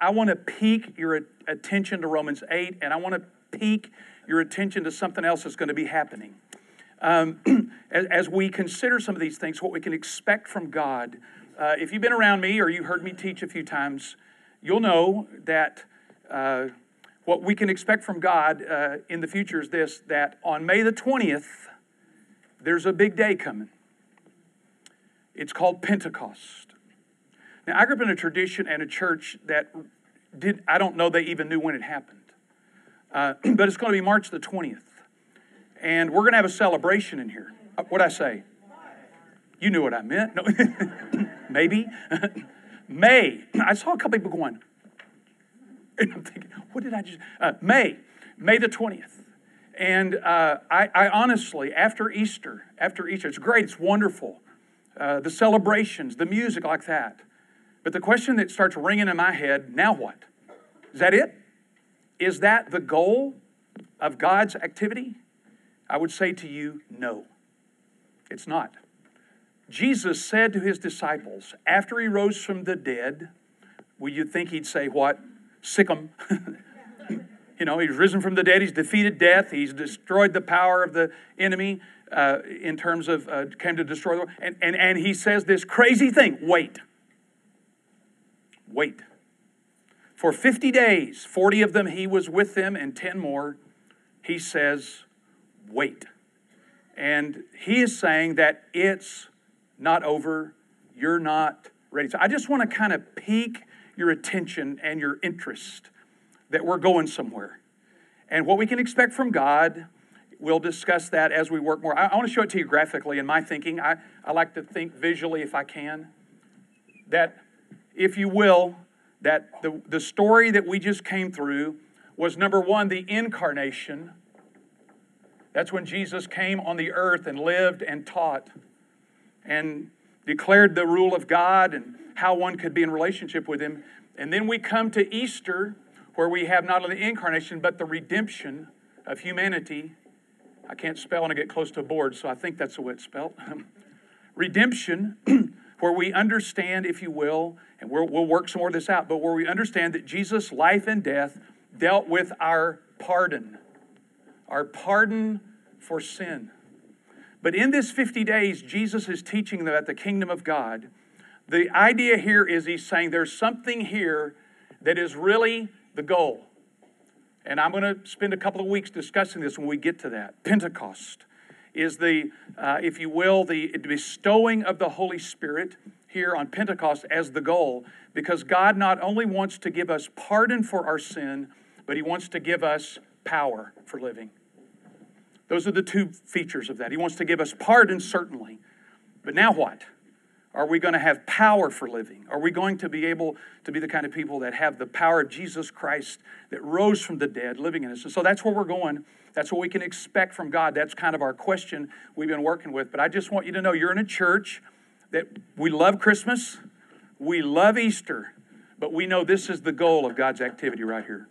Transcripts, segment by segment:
I want to pique your attention to Romans 8, and I want to pique your attention to something else that's going to be happening. Um, as, we consider some of these things, what we can expect from God, uh, if you've been around me or you've heard me teach a few times, you'll know that uh, what we can expect from God uh, in the future is this that on May the 20th, there's a big day coming. It's called Pentecost. Now, I grew up in a tradition and a church that did, I don't know they even knew when it happened. Uh, but it's going to be March the 20th. And we're going to have a celebration in here. Uh, what'd I say? You knew what I meant. No, maybe. May. I saw a couple people going, and I'm thinking, what did I just? Uh, May, May the 20th. And uh, I, I, honestly, after Easter, after Easter, it's great, it's wonderful. Uh, the celebrations, the music like that. But the question that starts ringing in my head now what? Is that it? Is that the goal of God's activity? I would say to you, no, it's not. Jesus said to his disciples after he rose from the dead, well, you'd think he'd say, What? Sick 'em. you know, he's risen from the dead, he's defeated death, he's destroyed the power of the enemy uh, in terms of uh, came to destroy the world. And, and, and he says this crazy thing wait. Wait. For 50 days, 40 of them he was with them, and 10 more, he says, Wait. And he is saying that it's not over, you're not ready. So I just want to kind of pique your attention and your interest that we're going somewhere. And what we can expect from God, we'll discuss that as we work more. I, I want to show it to you graphically in my thinking. I, I like to think visually if I can. That, if you will, that the, the story that we just came through was number one, the incarnation. That's when Jesus came on the earth and lived and taught and declared the rule of God and how one could be in relationship with Him. And then we come to Easter, where we have not only the incarnation, but the redemption of humanity. I can't spell and I get close to a board, so I think that's the way it's spelled. redemption, where we understand, if you will, and we will we'll work some more of this out, but where we understand that Jesus' life and death dealt with our pardon, our pardon for sin. But in this 50 days, Jesus is teaching them at the kingdom of God. The idea here is he's saying there's something here that is really the goal. And I'm going to spend a couple of weeks discussing this when we get to that. Pentecost is the, uh, if you will, the bestowing of the Holy Spirit here on Pentecost as the goal because God not only wants to give us pardon for our sin, but He wants to give us power for living. Those are the two features of that. He wants to give us pardon, certainly. But now what? Are we going to have power for living? Are we going to be able to be the kind of people that have the power of Jesus Christ that rose from the dead living in us? And so that's where we're going. That's what we can expect from God. That's kind of our question we've been working with. But I just want you to know you're in a church that we love Christmas, we love Easter, but we know this is the goal of God's activity right here.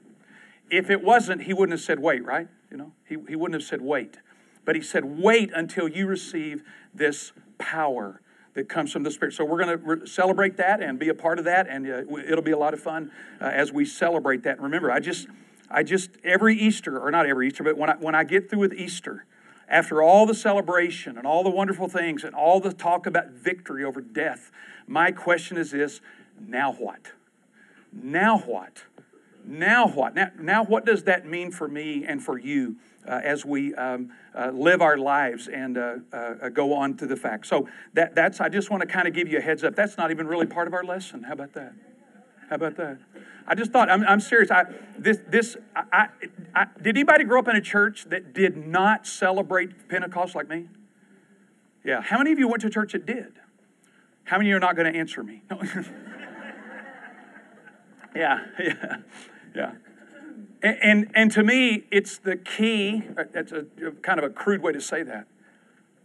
If it wasn't, He wouldn't have said, wait, right? You know, He, he wouldn't have said, wait. But He said, wait until you receive this power that comes from the Spirit. So we're going to re- celebrate that and be a part of that, and uh, it'll be a lot of fun uh, as we celebrate that. And remember, I just, I just every Easter, or not every Easter, but when I when I get through with Easter, after all the celebration and all the wonderful things and all the talk about victory over death, my question is this now what? Now what? Now what? Now, now what does that mean for me and for you uh, as we um, uh, live our lives and uh, uh go on to the facts? So that, that's, I just want to kind of give you a heads up. That's not even really part of our lesson. How about that? How about that? I just thought, I'm, I'm serious. I, this, this, I, I, did anybody grow up in a church that did not celebrate Pentecost like me? Yeah. How many of you went to a church that did? How many of you are not going to answer me? No. yeah, yeah, yeah. And, and, and to me, it's the key. Uh, that's a kind of a crude way to say that,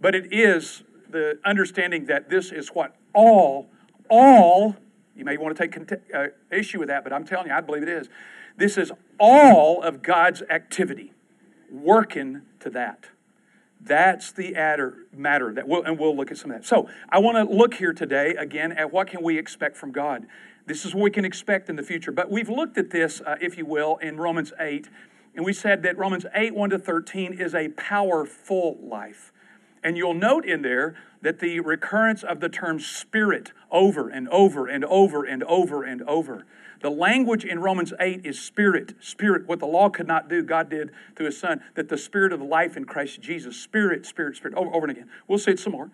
but it is the understanding that this is what all, all you may want to take uh, issue with that, but I'm telling you, I believe it is. This is all of God's activity working to that. That's the adder, matter that we'll, and we'll look at some of that. So I want to look here today again at what can we expect from God. This is what we can expect in the future. But we've looked at this, uh, if you will, in Romans 8, and we said that Romans 8, 1 to 13 is a powerful life. And you'll note in there that the recurrence of the term spirit over and over and over and over and over. The language in Romans 8 is spirit, spirit. What the law could not do, God did through His Son. That the spirit of life in Christ Jesus, spirit, spirit, spirit, over, over and again. We'll see it some more.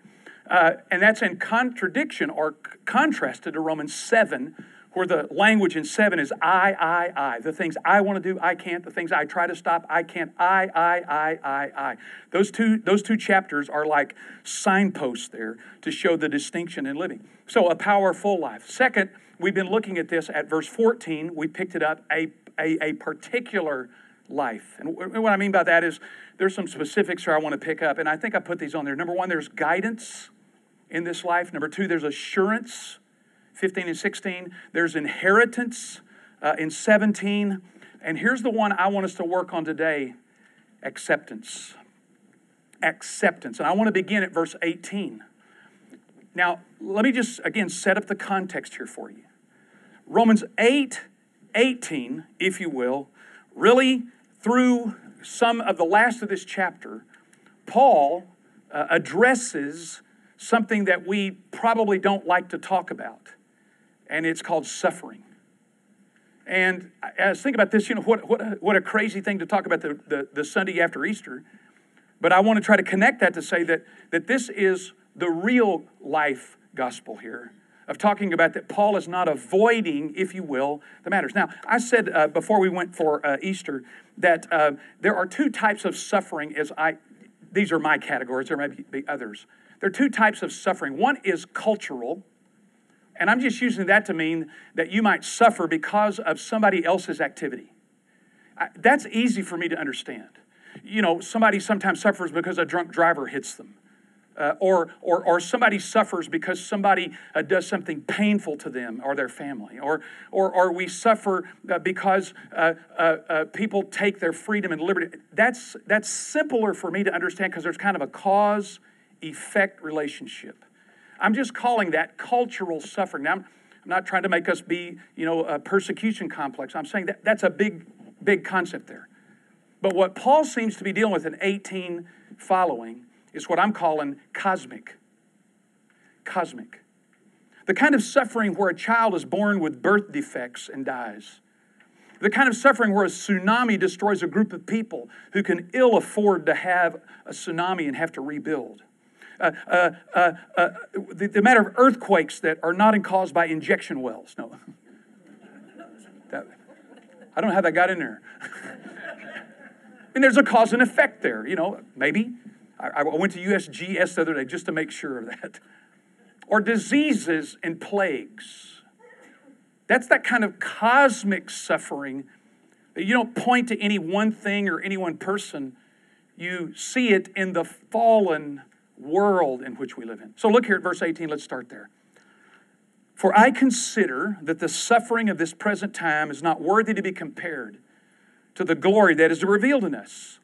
Uh, and that's in contradiction or contrasted to Romans 7, where the language in 7 is I, I, I. The things I want to do, I can't. The things I try to stop, I can't. I, I, I, I, I. Those two, those two chapters are like signposts there to show the distinction in living. So, a powerful life. Second, we've been looking at this at verse 14. We picked it up, a, a, a particular life. And what I mean by that is there's some specifics here I want to pick up, and I think I put these on there. Number one, there's guidance in this life. Number two, there's assurance, 15 and 16. There's inheritance uh, in 17. And here's the one I want us to work on today acceptance. Acceptance. And I want to begin at verse 18. Now, let me just again set up the context here for you. Romans 8 18, if you will, really through some of the last of this chapter, Paul uh, addresses something that we probably don't like to talk about, and it's called suffering. And I was thinking about this, you know, what, what, a, what a crazy thing to talk about the, the, the Sunday after Easter. But I want to try to connect that to say that, that this is the real life gospel here of talking about that Paul is not avoiding, if you will, the matters. Now, I said uh, before we went for uh, Easter that uh, there are two types of suffering as I, these are my categories, there might be others. There are two types of suffering. One is cultural, and I'm just using that to mean that you might suffer because of somebody else's activity. I, that's easy for me to understand. You know, somebody sometimes suffers because a drunk driver hits them. Uh, or, or, or somebody suffers because somebody uh, does something painful to them or their family, or, or, or we suffer uh, because uh, uh, uh, people take their freedom and liberty. That's, that's simpler for me to understand because there's kind of a cause effect relationship. I'm just calling that cultural suffering. Now, I'm, I'm not trying to make us be, you know, a persecution complex. I'm saying that that's a big, big concept there. But what Paul seems to be dealing with in 18 following is what I'm calling cosmic. Cosmic. The kind of suffering where a child is born with birth defects and dies. The kind of suffering where a tsunami destroys a group of people who can ill afford to have a tsunami and have to rebuild uh, uh, uh, uh, the, the, matter of earthquakes that are not caused by injection wells. No. That, I don't know how that got in there. and there's a cause and effect there, you know, maybe. I, I went to USGS the other day just to make sure of that. Or diseases and plagues. That's that kind of cosmic suffering that you don't point to any one thing or any one person. You see it in the fallen world in which we live in. So look here at verse 18. Let's start there. For I consider that the suffering of this present time is not worthy to be compared to the glory that is revealed in us.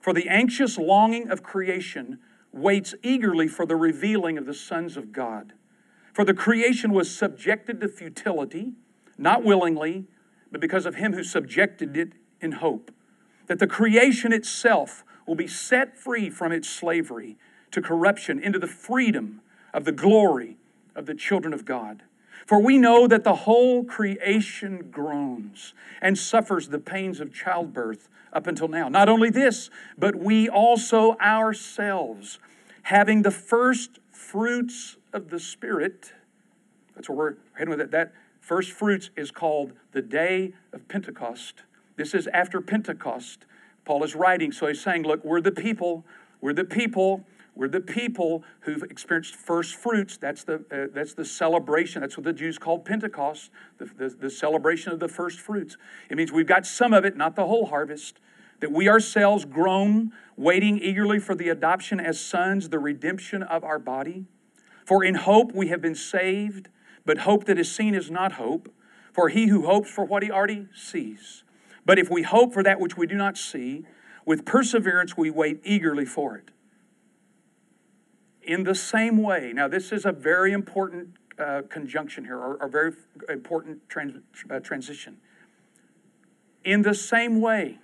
For the anxious longing of creation waits eagerly for the revealing of the sons of God. For the creation was subjected to futility, not willingly, but because of him who subjected it in hope, that the creation itself will be set free from its slavery to corruption into the freedom of the glory of the children of God. For we know that the whole creation groans and suffers the pains of childbirth up until now. Not only this, but we also ourselves, having the first fruits of the Spirit, that's where we're heading with it. That first fruits is called the day of Pentecost. This is after Pentecost. Paul is writing, so he's saying, Look, we're the people, we're the people we're the people who've experienced first fruits. That's the, uh, that's the celebration. That's what the Jews called Pentecost, the, the, the celebration of the first fruits. It means we've got some of it, not the whole harvest. That we ourselves groan, waiting eagerly for the adoption as sons, the redemption of our body. For in hope we have been saved, but hope that is seen is not hope. For he who hopes for what he already sees. But if we hope for that which we do not see, with perseverance we wait eagerly for it in the same way. Now, this is a very important uh, conjunction here, or, or very important trans, uh, transition. In the same way,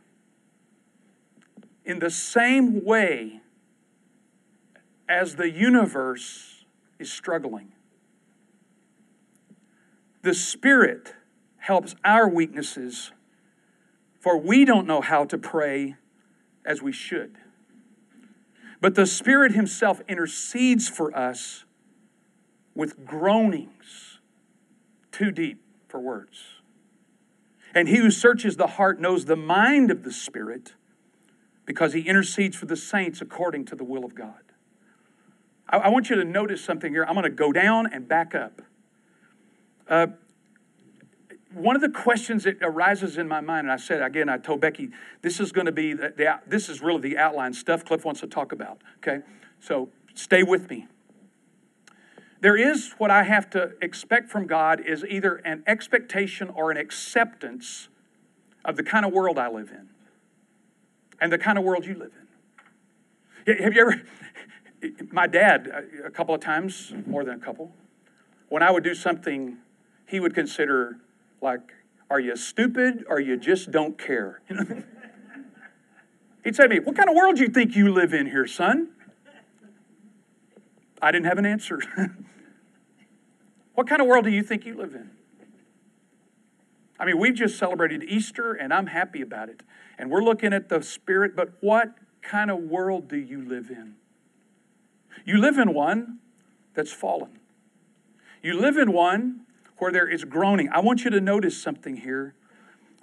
in the same way as the universe is struggling, the Spirit helps our weaknesses, for we don't know how to pray as we should. But the Spirit Himself intercedes for us with groanings too deep for words. And He who searches the heart knows the mind of the Spirit because He intercedes for the saints according to the will of God. I, I want you to notice something here. I'm going to go down and back up. Uh, one of the questions that arises in my mind, and I said again, I told Becky, this is going to be the, the, this is really the outline stuff Cliff wants to talk about. Okay, so stay with me. There is what I have to expect from God is either an expectation or an acceptance of the kind of world I live in, and the kind of world you live in. Have you ever? My dad, uh, a couple of times, more than a couple, when I would do something he would consider like, are you stupid or you just don't care? He'd say to me, What kind of world do you think you live in here, son? I didn't have an answer. what kind of world do you think you live in? I mean, we've just celebrated Easter and I'm happy about it. And we're looking at the Spirit, but what kind of world do you live in? You live in one that's fallen. You live in one where there is groaning. I want you to notice something here.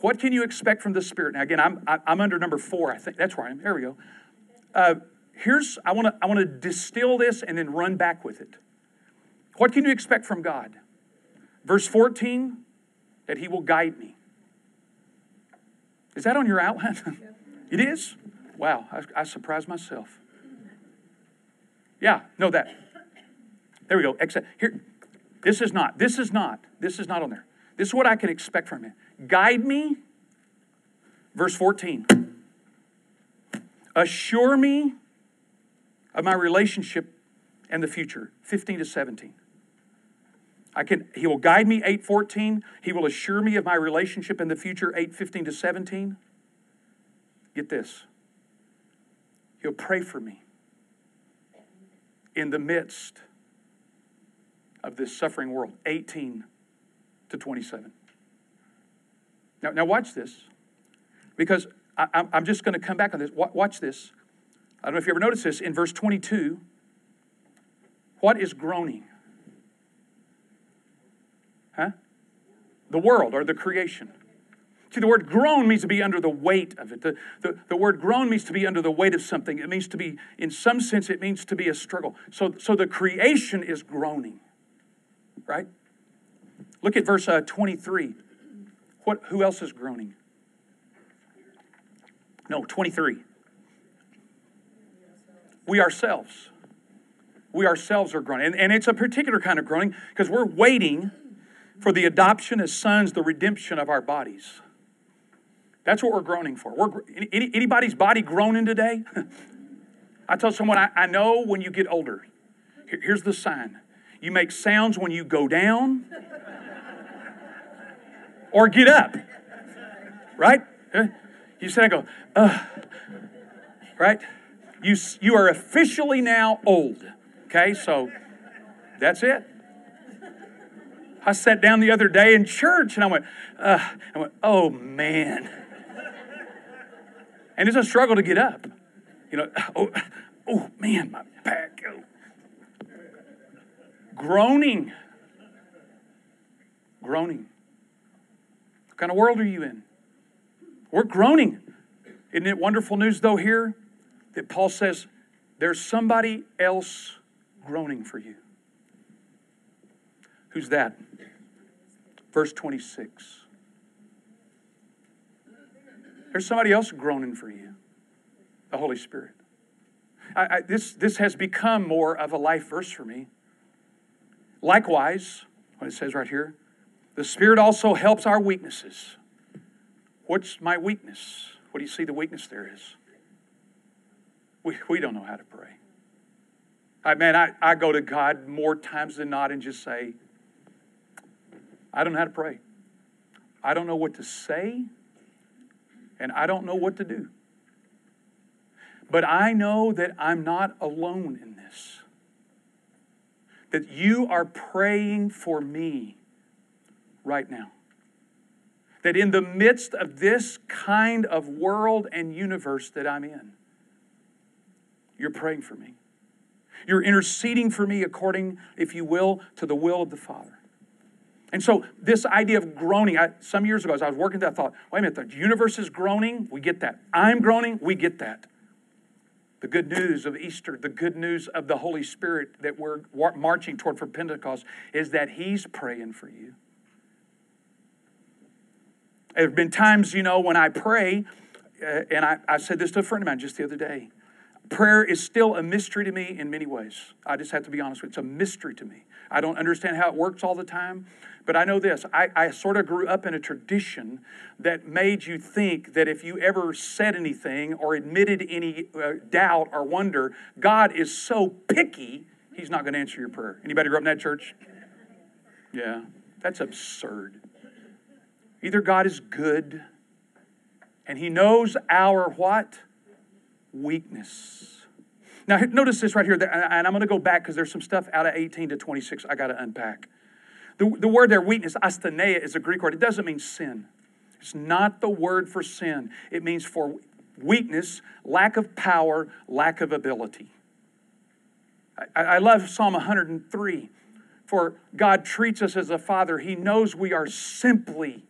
What can you expect from the Spirit? Now, again, I'm, I'm under number four. I think that's where I am. There we go. Uh, here's I want to I want to distill this and then run back with it. What can you expect from God? Verse 14, that He will guide me. Is that on your outline? it is. Wow, I, I surprised myself. Yeah, know that. There we go. Except here, this is not. This is not. This is not on there. This is what I can expect from him. Guide me. Verse 14. Assure me of my relationship and the future. 15 to 17. I can, he will guide me, 814. He will assure me of my relationship in the future, 815 to 17. Get this. He'll pray for me in the midst of this suffering world 18 to 27. Now, now watch this, because I, am just going to come back on this. Watch this. I don't know if you ever noticed this. In verse 22, what is groaning? Huh? The world or the creation. See, the word groan means to be under the weight of it. The, the, the word groan means to be under the weight of something. It means to be, in some sense, it means to be a struggle. So, so the creation is groaning right? Look at verse uh, 23. What, who else is groaning? No, 23. We ourselves. We ourselves are groaning. And, and it's a particular kind of groaning because we're waiting for the adoption as sons, the redemption of our bodies. That's what we're groaning for. We're, any, anybody's body groaning today? I tell someone, I, I know when you get older. Here, here's the sign you make sounds when you go down or get up. Right? You and go, Ugh. right? You, you are officially now old. Okay, so that's it. I sat down the other day in church and I went, I went, oh man. And it's a struggle to get up. You know, oh, oh man, my back. Oh groaning. Groaning. What kind of world are you in? We're groaning. Isn't it wonderful news, though, here that Paul says there's somebody else groaning for you? Who's that? Verse 26. There's somebody else groaning for you the Holy Spirit. I, I, this, this has become more of a life verse for me. Likewise, what it says right here, the Spirit also helps our weaknesses. What's my weakness? What do you see the weakness there is? We, we don't know how to pray. I man, I, I go to God more times than not and just say, I don't know how to pray. I don't know what to say, and I don't know what to do. But I know that I'm not alone in this. That you are praying for me right now. That in the midst of this kind of world and universe that I'm in, you're praying for me. You're interceding for me according, if you will, to the will of the Father. And so, this idea of groaning, I, some years ago, as I was working, I thought, wait a minute, the universe is groaning, we get that. I'm groaning, we get that. The good news of Easter, the good news of the Holy Spirit that we're marching toward for Pentecost is that He's praying for you. There have been times, you know, when I pray, uh, and I, I said this to a friend of mine just the other day. Prayer is still a mystery to me in many ways. I just have to be honest with you. It's a mystery to me. I don't understand how it works all the time, but I know this. I, I sort of grew up in a tradition that made you think that if you ever said anything or admitted any uh, doubt or wonder, God is so picky, He's not going to answer your prayer. Anybody grew up in that church? Yeah, that's absurd. Either God is good and he knows our what? Weakness. Now, notice this right here, and I'm going to go back because there's some stuff out of 18 to 26 I got to unpack. The, the word there, weakness, asthenia, is a Greek word. It doesn't mean sin. It's not the word for sin. It means for weakness, lack of power, lack of ability. I, I love Psalm 103. For God treats us as a father. He knows we are simply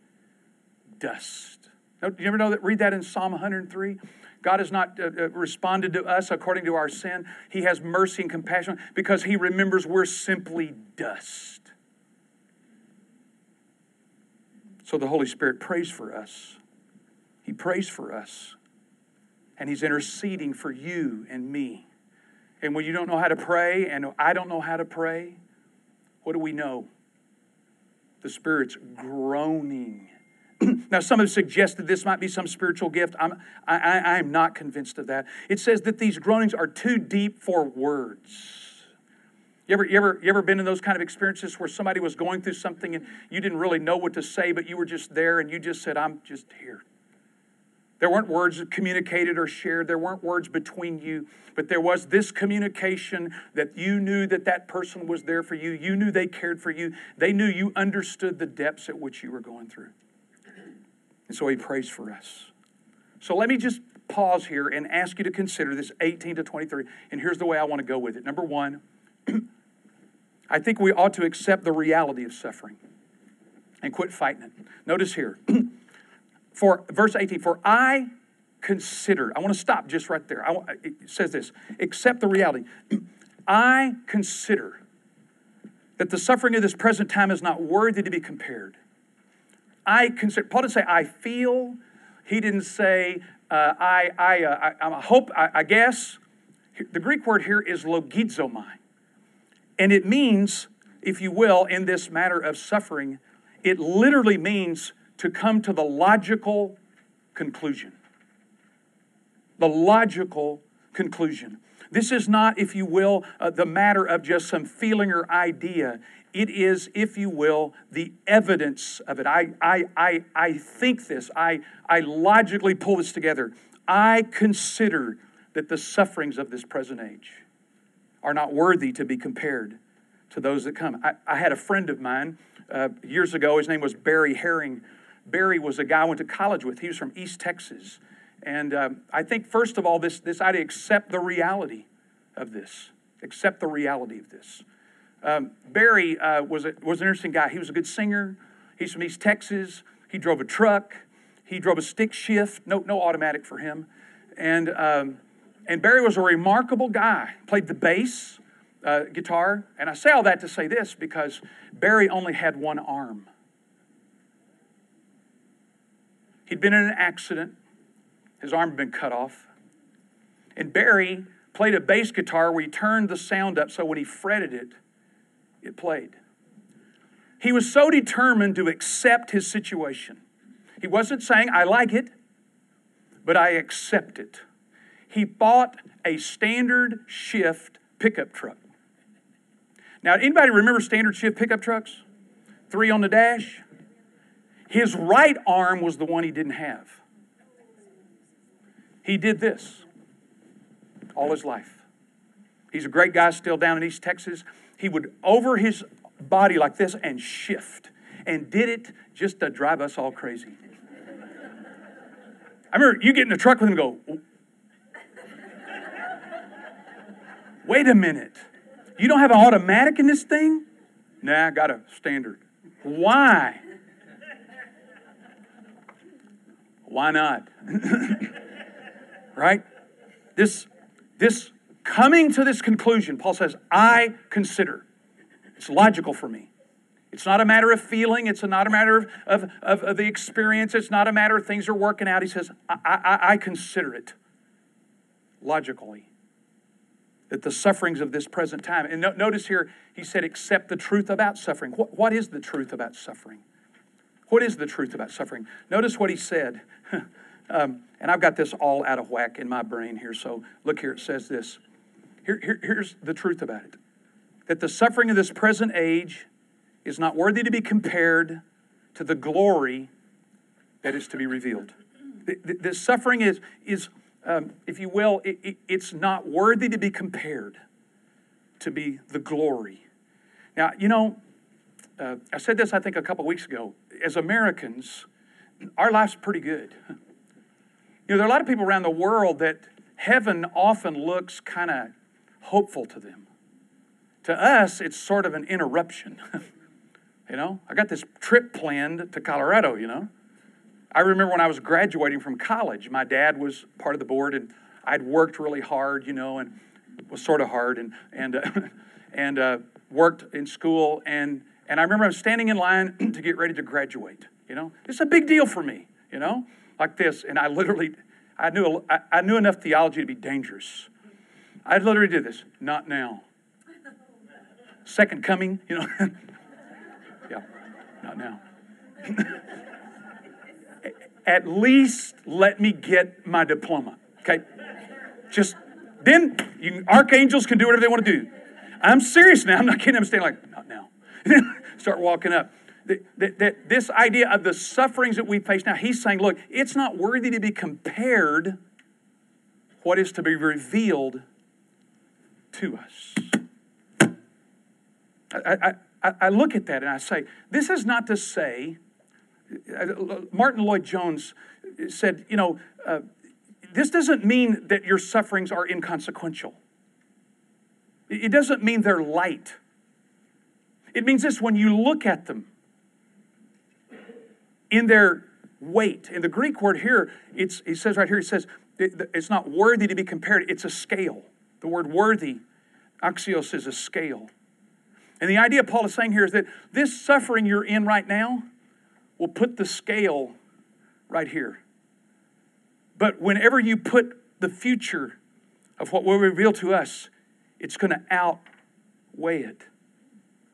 dust. Do you ever know that? Read that in Psalm 103. God has not uh, uh, responded to us according to our sin. He has mercy and compassion because He remembers we're simply dust. So the Holy Spirit prays for us. He prays for us. And He's interceding for you and me. And when you don't know how to pray, and I don't know how to pray, what do we know? The Spirit's groaning now, some have suggested this might be some spiritual gift. I'm, I, I am not convinced of that. It says that these groanings are too deep for words. You ever, you, ever, you ever been in those kind of experiences where somebody was going through something and you didn't really know what to say, but you were just there and you just said, I'm just here? There weren't words communicated or shared. There weren't words between you, but there was this communication that you knew that that person was there for you. You knew they cared for you. They knew you understood the depths at which you were going through. And so he prays for us. So let me just pause here and ask you to consider this 18 to 23. And here's the way I want to go with it. Number one, I think we ought to accept the reality of suffering and quit fighting it. Notice here, for verse 18, for I consider, I want to stop just right there. I, it says this accept the reality. I consider that the suffering of this present time is not worthy to be compared I consider, Paul didn't say, I feel. He didn't say, uh, I, I, uh, I, I, hope, I, I guess. The Greek word here is logizomai. And it means, if you will, in this matter of suffering, it literally means to come to the logical conclusion. The logical conclusion. This is not, if you will, uh, the matter of just some feeling or idea. It is, if you will, the evidence of it. I, I, I, I think this, I, I logically pull this together. I consider that the sufferings of this present age are not worthy to be compared to those that come. I, I had a friend of mine uh, years ago, his name was Barry Herring. Barry was a guy I went to college with, he was from East Texas. And um, I think, first of all, this, this idea accept the reality of this. Accept the reality of this. Um, Barry uh, was, a, was an interesting guy. He was a good singer. He's from East Texas. He drove a truck. He drove a stick shift, no, no automatic for him. And, um, and Barry was a remarkable guy. Played the bass uh, guitar. And I say all that to say this because Barry only had one arm. He'd been in an accident, his arm had been cut off. And Barry played a bass guitar where he turned the sound up so when he fretted it, it played. He was so determined to accept his situation. He wasn't saying, I like it, but I accept it. He bought a standard shift pickup truck. Now, anybody remember standard shift pickup trucks? Three on the dash, His right arm was the one he didn't have. He did this all his life. He's a great guy still down in East Texas. He would over his body like this and shift and did it just to drive us all crazy. I remember you get in the truck with him and go, wait a minute. You don't have an automatic in this thing? Nah, I got a standard. Why? Why not? right? This, this coming to this conclusion, Paul says, I consider. It's logical for me. It's not a matter of feeling. It's not a matter of, of, of, of the experience. It's not a matter of things are working out. He says, I, I, I consider it logically that the sufferings of this present time, and no, notice here, he said, accept the truth about suffering. What, what is the truth about suffering? What is the truth about suffering? Notice what he said. um, and I've got this all out of whack in my brain here. So look here, it says this. Here, here, here's the truth about it that the suffering of this present age is not worthy to be compared to the glory that is to be revealed. The, the, suffering is, is um, if you will, it, it, it's not worthy to be compared to be the glory. Now, you know, uh, I said this, I think, a couple weeks ago. As Americans, our life's pretty good. You know, there are a lot of people around the world that heaven often looks kind of hopeful to them. To us, it's sort of an interruption. you know, I got this trip planned to Colorado, you know. I remember when I was graduating from college, my dad was part of the board, and I'd worked really hard, you know, and was sort of hard, and and uh, and uh, worked in school, and and I remember I was standing in line to get ready to graduate. You know, it's a big deal for me, you know, like this, and I literally, I knew I, I knew enough theology to be dangerous. I literally do this. Not now. Second coming, you know. yeah, not now. At least let me get my diploma. Okay? Just then you, archangels can do whatever they want to do. I'm serious now. I'm not kidding. I'm staying like, not now. Start walking up. That, that, this idea of the sufferings that we face now, he's saying, look, it's not worthy to be compared what is to be revealed to us. I, I, I look at that and I say, this is not to say, Martyn Lloyd-Jones said, you know, uh, this doesn't mean that your sufferings are inconsequential. It doesn't mean they're light. It means this when you look at them in their weight. In the Greek word here, it's, he says right here, he says, it's not worthy to be compared, it's a scale. The word worthy, axios, is a scale. And the idea Paul is saying here is that this suffering you're in right now will put the scale right here. But whenever you put the future of what will reveal to us, it's going to outweigh it.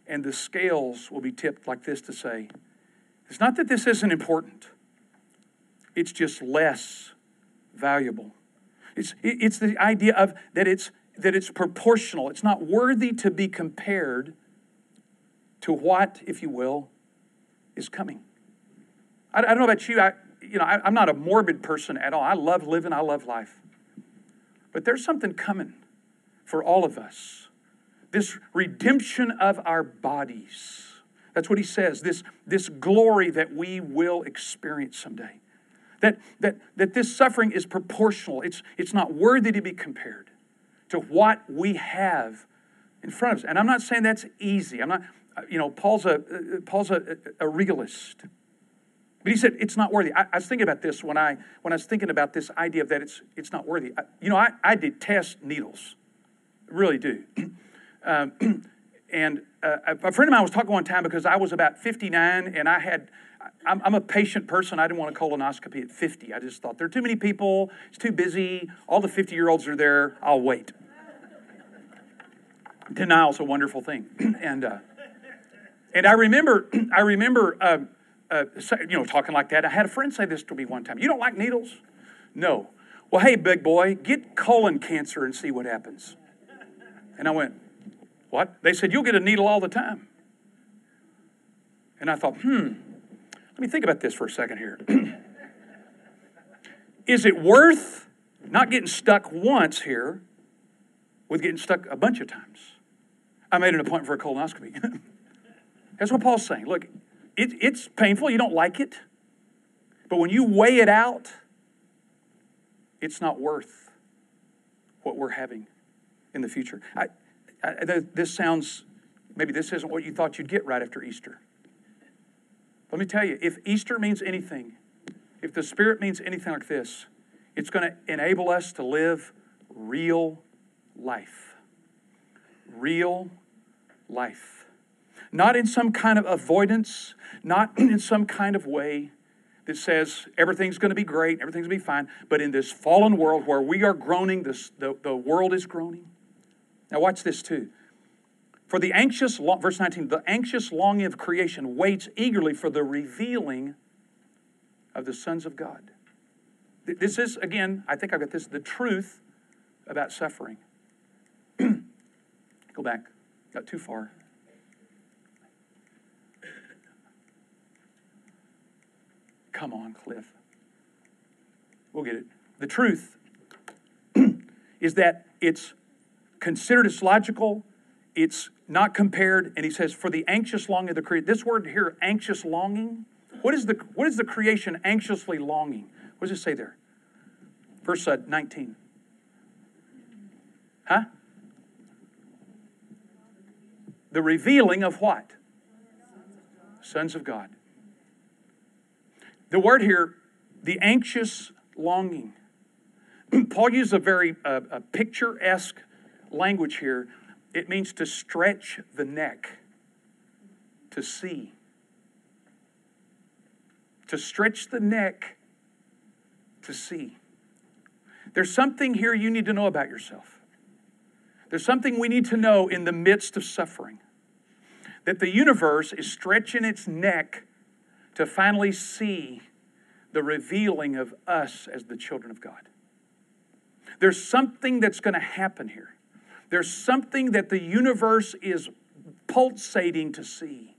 And the scales will be tipped like this to say, it's not that this isn't important, it's just less valuable. It's, it's the idea of that it's, that it's proportional. It's not worthy to be compared to what, if you will, is coming. I, I don't know about you. I, you know, I, I'm not a morbid person at all. I love living. I love life. But there's something coming for all of us. This redemption of our bodies. That's what he says. This, this glory that we will experience someday. That, that, that this suffering is proportional. It's, it's not worthy to be compared to what we have in front of us. And I'm not saying that's easy. I'm not, you know, Paul's a, Paul's a, a realist. But he said it's not worthy. I, I, was thinking about this when I when I was thinking about this idea of that it's it's not worthy. I, you know, I, I detest needles, I really do. um, and uh, a friend of mine was talking one time because I was about 59 and I had I'm, I'm, a patient person. I didn't want a colonoscopy at 50. I just thought there are too many people. It's too busy. All the 50 year olds are there. I'll wait. Denial's a wonderful thing, and uh, and I remember I remember. Uh, uh, you know, talking like that. I had a friend say this to me one time. You don't like needles? No. Well, hey, big boy, get colon cancer and see what happens. And I went, what? They said, you'll get a needle all the time. And I thought, hmm, let Let me think about this for a second here. Is it worth not getting stuck once here with getting stuck a bunch of times? I made an appointment for a colonoscopy. That's what Paul's saying. Look, it, it's painful. You don't like it. But when you weigh it out, it's not worth what we're having in the future. I, I, this sounds, maybe this isn't what you thought you'd get right after Easter. Let me tell you, if Easter means anything, if the Spirit means anything like this, it's going to enable us to live real life. Real life. Not in some kind of avoidance, not in some kind of way that says everything's going to be great, everything's going to be fine, but in this fallen world where we are groaning, this, the, the world is groaning. Now, watch this too. For the anxious, verse 19, the anxious longing of creation waits eagerly for the revealing of the sons of God. This is, again, I think I've got this, the truth about suffering. Go back, got too far. Come on, Cliff. We'll get it. The truth is that it's considered as logical, it's not compared, and he says, for the anxious longing of the creation. This word here, anxious longing, what is the, what is the creation anxiously longing? What does it say there? Verse uh, 19. Huh? The revealing of what? Sons of God. The word here, the anxious longing. Paul uses a very uh, a picturesque language here. It means to stretch the neck, to see. To stretch the neck, to see. There's something here you need to know about yourself. There's something we need to know in the midst of suffering that the universe is stretching its neck to finally see the revealing of us as the children of God. There's something that's going to happen here. There's something that the universe is pulsating to see.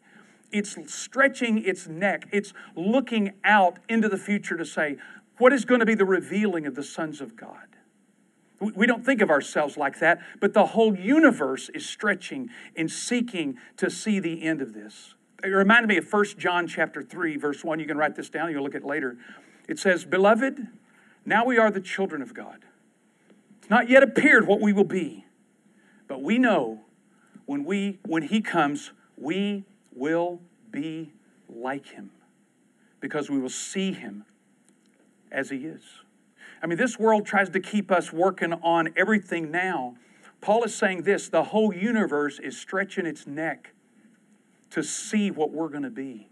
It's stretching its neck. It's looking out into the future to say, what is going to be the revealing of the sons of God? We don't think of ourselves like that, but the whole universe is stretching and seeking to see the end of this it reminded me of 1 John chapter 3, verse 1. You can write this down, you'll look at it later. It says, Beloved, now we are the children of God. It's not yet appeared what we will be, but we know when we when he comes, we will be like him because we will see him as he is. I mean, this world tries to keep us working on everything now. Paul is saying this the whole universe is stretching its neck to see what we're going to be.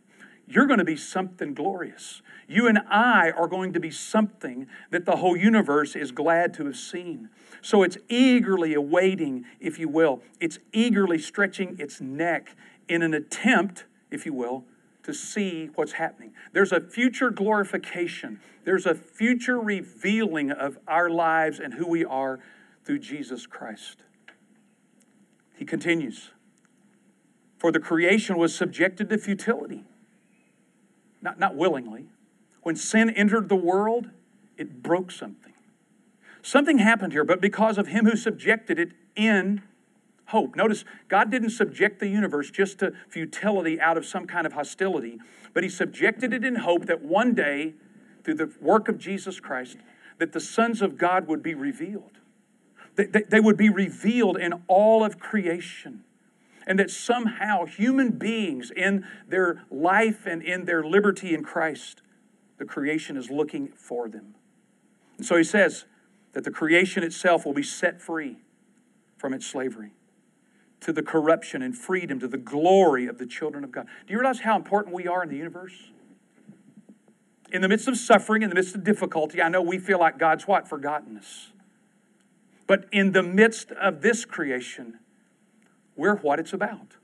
You're going to be something glorious. You and I are going to be something that the whole universe is glad to have seen. So it's eagerly awaiting, if you will, it's eagerly stretching its neck in an attempt, if you will, to see what's happening. There's a future glorification, there's a future revealing of our lives and who we are through Jesus Christ. He continues. For the creation was subjected to futility, not, not willingly. When sin entered the world, it broke something. Something happened here, but because of him who subjected it in hope. Notice, God didn't subject the universe just to futility out of some kind of hostility, but he subjected it in hope that one day, through the work of Jesus Christ, that the sons of God would be revealed. They, they would be revealed in all of creation and that somehow human beings in their life and in their liberty in Christ, the creation is looking for them. And so he says that the creation itself will be set free from its slavery to the corruption and freedom, to the glory of the children of God. Do you realize how important we are in the universe? In the midst of suffering, in the midst of difficulty, I know we feel like God's what? Forgotten us. But in the midst of this creation, we're what it's about.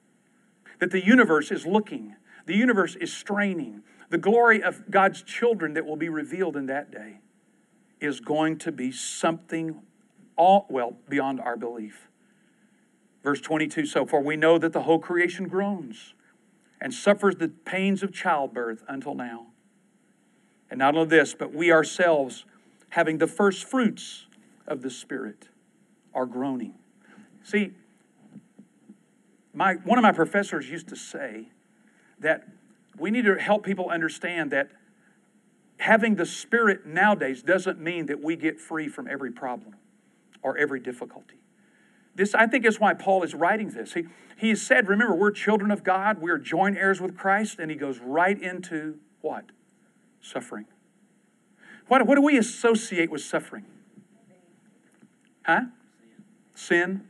That the universe is looking, the universe is straining. The glory of God's children that will be revealed in that day is going to be something all well beyond our belief. Verse 22 So, for we know that the whole creation groans and suffers the pains of childbirth until now. And not only this, but we ourselves, having the first fruits of the Spirit, are groaning. See, my, one of my professors used to say that we need to help people understand that having the Spirit nowadays doesn't mean that we get free from every problem or every difficulty. This, I think, is why Paul is writing this. He, he said, remember, we're children of God, we're joint heirs with Christ, and he goes right into what? Suffering. What, what do we associate with suffering? Huh? Sin?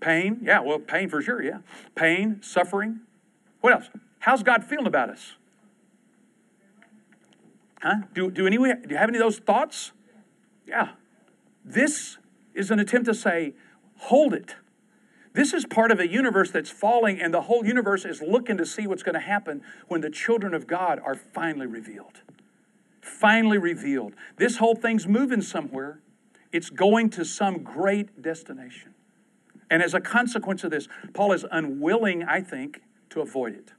Pain? Yeah, well, pain for sure, yeah. Pain, suffering. What else? How's God feeling about us? Huh? Do, do, any, do you have any of those thoughts? Yeah. This is an attempt to say, hold it. This is part of a universe that's falling, and the whole universe is looking to see what's going to happen when the children of God are finally revealed. Finally revealed. This whole thing's moving somewhere, it's going to some great destination. And as a consequence of this, Paul is unwilling, I think, to avoid it.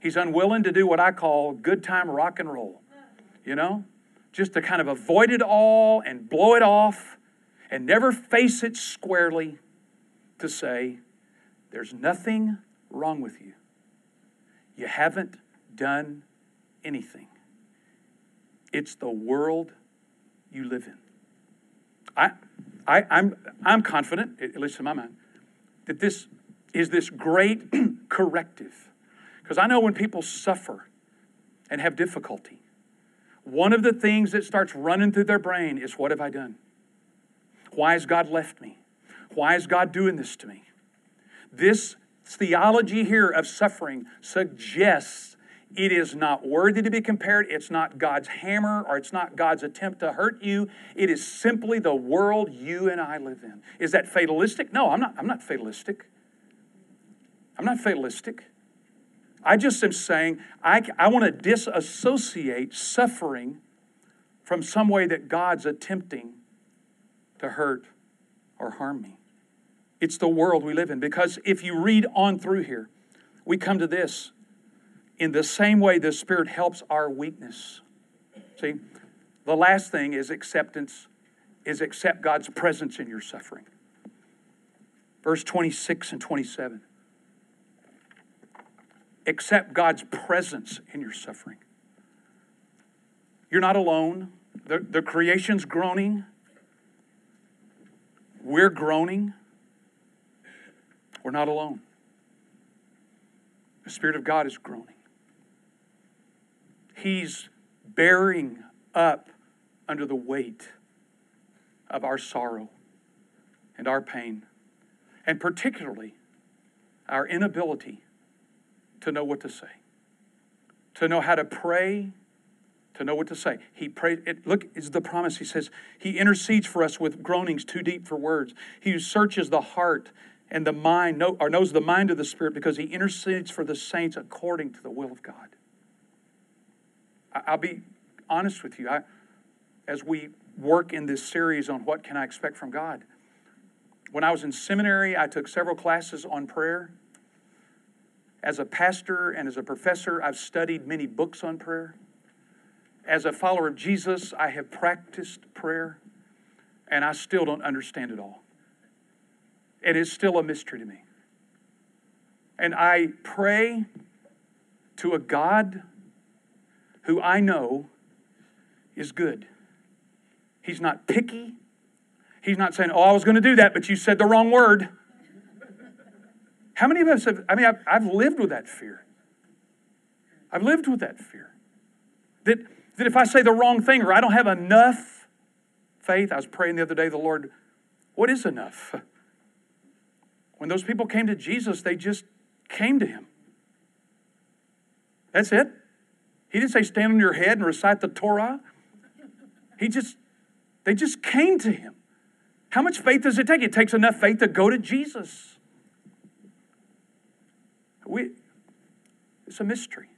He's unwilling to do what I call good time rock and roll, you know? Just to kind of avoid it all and blow it off and never face it squarely to say, there's nothing wrong with you. You haven't done anything. It's the world you live in. I, I, I'm, I'm confident, at least in my mind, that this is this great corrective. Because I know when people suffer and have difficulty, one of the things that starts running through their brain is what have I done? Why has God left me? Why is God doing this to me? This theology here of suffering suggests it is not worthy to be compared. It's not God's hammer or it's not God's attempt to hurt you. It is simply the world you and I live in. Is that fatalistic? No, I'm not, I'm not fatalistic. I'm not fatalistic. I just am saying I, I want to disassociate suffering from some way that God's attempting to hurt or harm me. It's the world we live in. Because if you read on through here, we come to this. In the same way, the Spirit helps our weakness. See, the last thing is acceptance, is accept God's presence in your suffering. Verse 26 and 27. Accept God's presence in your suffering. You're not alone. The, the creation's groaning. We're groaning. We're not alone. The Spirit of God is groaning. He's bearing up under the weight of our sorrow and our pain, and particularly our inability to know what to say, to know how to pray, to know what to say. He prays. It, look, is the promise. He says he intercedes for us with groanings too deep for words. He searches the heart and the mind, know, or knows the mind of the Spirit, because he intercedes for the saints according to the will of God. I, will be honest with you. I, as we work in this series on what can I expect from God, when I was in seminary, I took several classes on prayer. As a pastor and as a professor, I've studied many books on prayer. As a follower of Jesus, I have practiced prayer, and I still don't understand it all. It is still a mystery to me. And I pray to a God who I know is good. He's not picky. He's not saying, Oh, I was going to do that, but you said the wrong word. How many of us have, I mean, I've, I've lived with that fear. I've lived with that fear. That that if I say the wrong thing or I don't have enough faith, I was praying the other day, the Lord, what is enough? When those people came to Jesus, they just came to him. That's it. He didn't say stand on your head and recite the Torah. He just, they just came to him. How much faith does it take? It takes enough faith to go to Jesus. We, it's a mystery.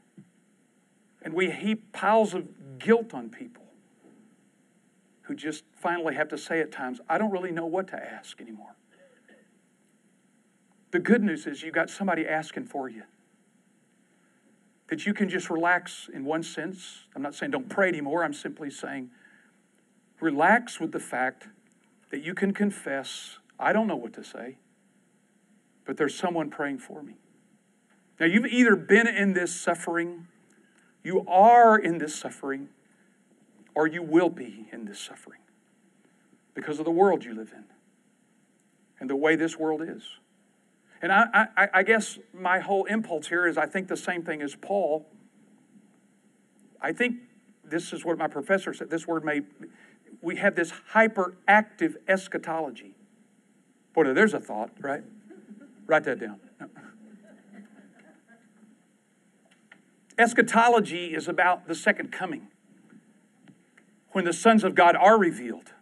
And we heap piles of guilt on people who just finally have to say at times, I don't really know what to ask anymore. The good news is you got somebody asking for you. that you can just relax in one sense. I'm not saying don't pray anymore, I'm simply saying relax with the fact that you can confess, I don't know what to say, but there's someone praying for me. Now, you've either been in this suffering, you are in this suffering, or you will be in this suffering because of the world you live in and the way this world is. And I, I, I, guess my whole impulse here is I think the same thing as Paul. I think this is what my professor said. This word may, we have this hyperactive eschatology. Boy, there's a thought, right? Write that down. Eschatology is about the second coming, when the sons of God are revealed,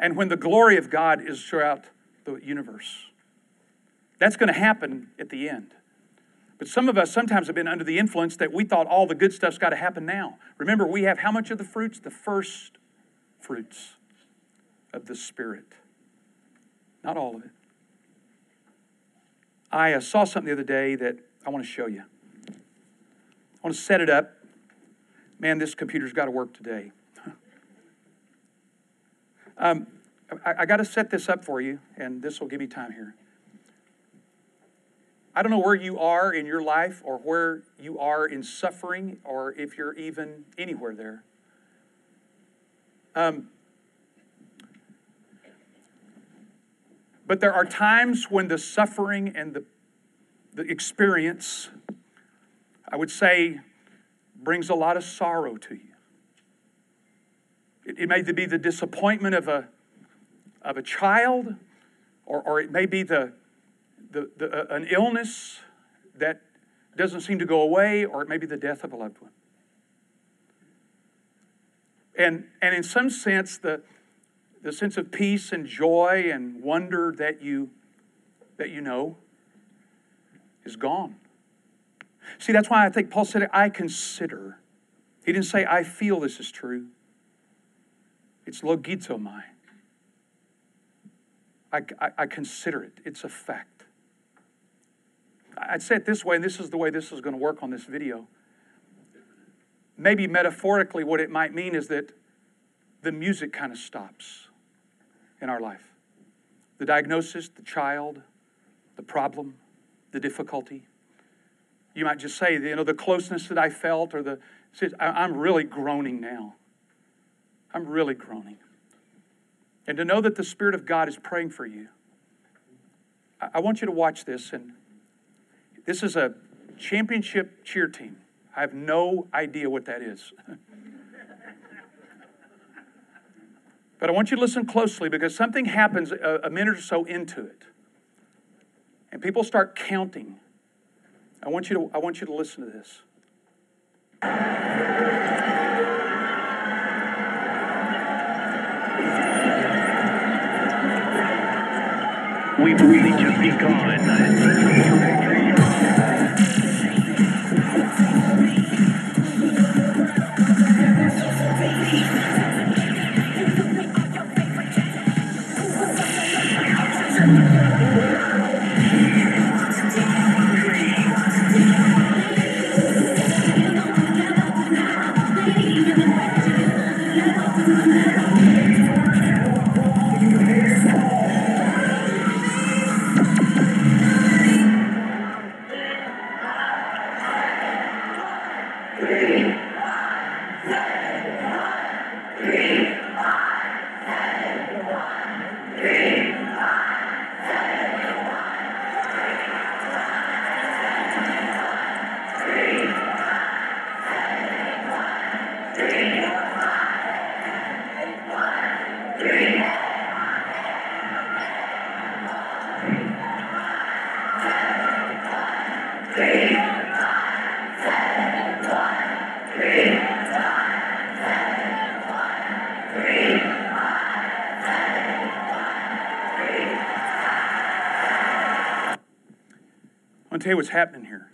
and when the glory of God is throughout the universe. That's going to happen at the end. But some of us sometimes have been under the influence that we thought all the good stuff's got to happen now. Remember, we have how much of the fruits? The first fruits of the Spirit. Not all of it. I uh, saw something the other day that I want to show you. I want to set it up. Man, this computer's got to work today. um, I, I got to set this up for you, and this will give me time here. I don't know where you are in your life or where you are in suffering or if you're even anywhere there. Um, but there are times when the suffering and the, the experience, I would say, brings a lot of sorrow to you. It, it may be the disappointment of a, of a child, or, or it may be the, the, the, uh, an illness that doesn't seem to go away, or it may be the death of a loved one. And, and in some sense, the, the sense of peace and joy and wonder that you, that you know is gone. See, that's why I think Paul said, I consider. He didn't say, I feel this is true. It's logizomai. I, I, I consider it. It's a fact. I'd say it this way, and this is the way this is going to work on this video. Maybe metaphorically, what it might mean is that the music kind of stops in our life. The diagnosis, the child, the problem, the difficulty. You might just say, you know, the closeness that I felt, or the, I'm really groaning now. I'm really groaning. And to know that the Spirit of God is praying for you, I want you to watch this and this is a championship cheer team. I have no idea what that is. but I want you to listen closely because something happens a, a minute or so into it. And people start counting. I want you to, I want you to listen to this. We've really just begun. Tell you what's happening here.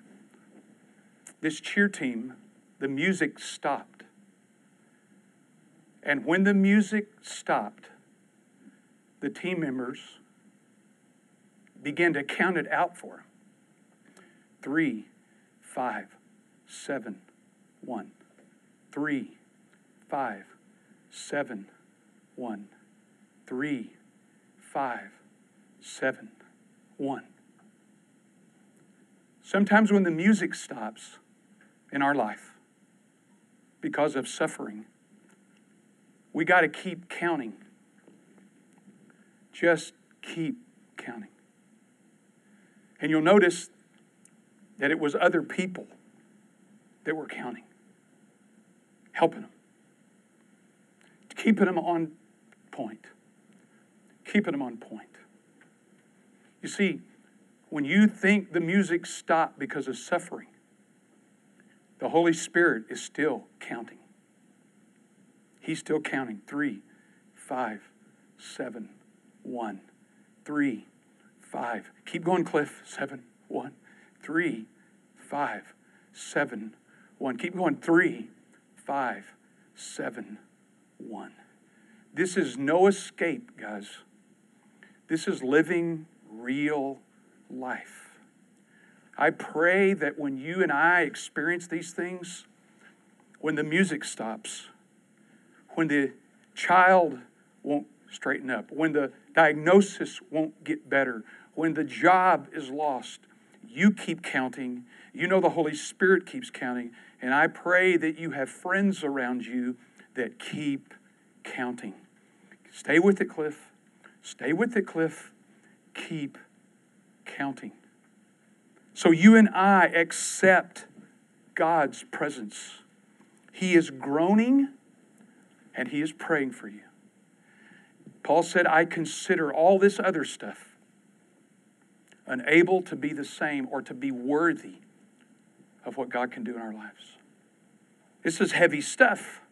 This cheer team, the music stopped. And when the music stopped, the team members began to count it out for them. Three, five, seven, one. Three, five, seven, one. Three, five, seven, one. Sometimes when the music stops in our life because of suffering, we got to keep counting. Just keep counting. And you'll notice that it was other people that were counting, helping them, keeping them on point, keeping them on point. You see, when you think the music stopped because of suffering, the Holy Spirit is still counting. He's still counting. Three, five, seven, one, three, five. Keep going, Cliff. Seven, one, three, five, seven, one. Keep going. Three, five, seven, one. This is no escape, guys. This is living real life. I pray that when you and I experience these things, when the music stops, when the child won't straighten up, when the diagnosis won't get better, when the job is lost, you keep counting. You know the Holy Spirit keeps counting. And I pray that you have friends around you that keep counting. Stay with it, Cliff. Stay with it, Cliff. Keep counting. So you and I accept God's presence. He is groaning and He is praying for you. Paul said, I consider all this other stuff unable to be the same or to be worthy of what God can do in our lives. This is heavy stuff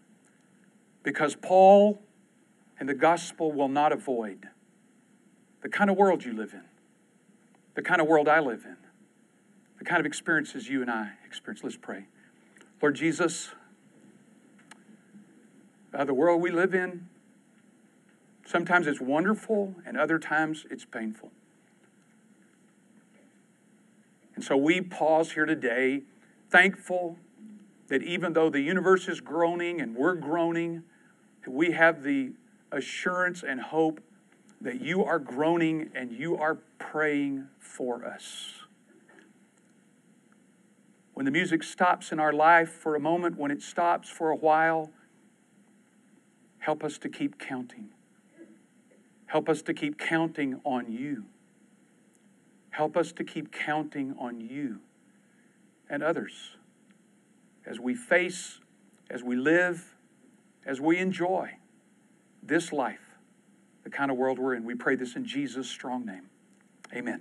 because Paul and the gospel will not avoid the kind of world you live in the kind of world I live in, the kind of experiences you and I experience. Let's pray. Lord Jesus, uh, the world we live in, sometimes it's wonderful and other times it's painful. And so we pause here today, thankful that even though the universe is groaning and we're groaning, we have the assurance and hope that you are groaning and you are praying for us. When the music stops in our life for a moment, when it stops for a while, help us to keep counting. Help us to keep counting on you. Help us to keep counting on you and others as we face, as we live, as we enjoy this life the kind of world we're in. We pray this in Jesus' strong name. Amen.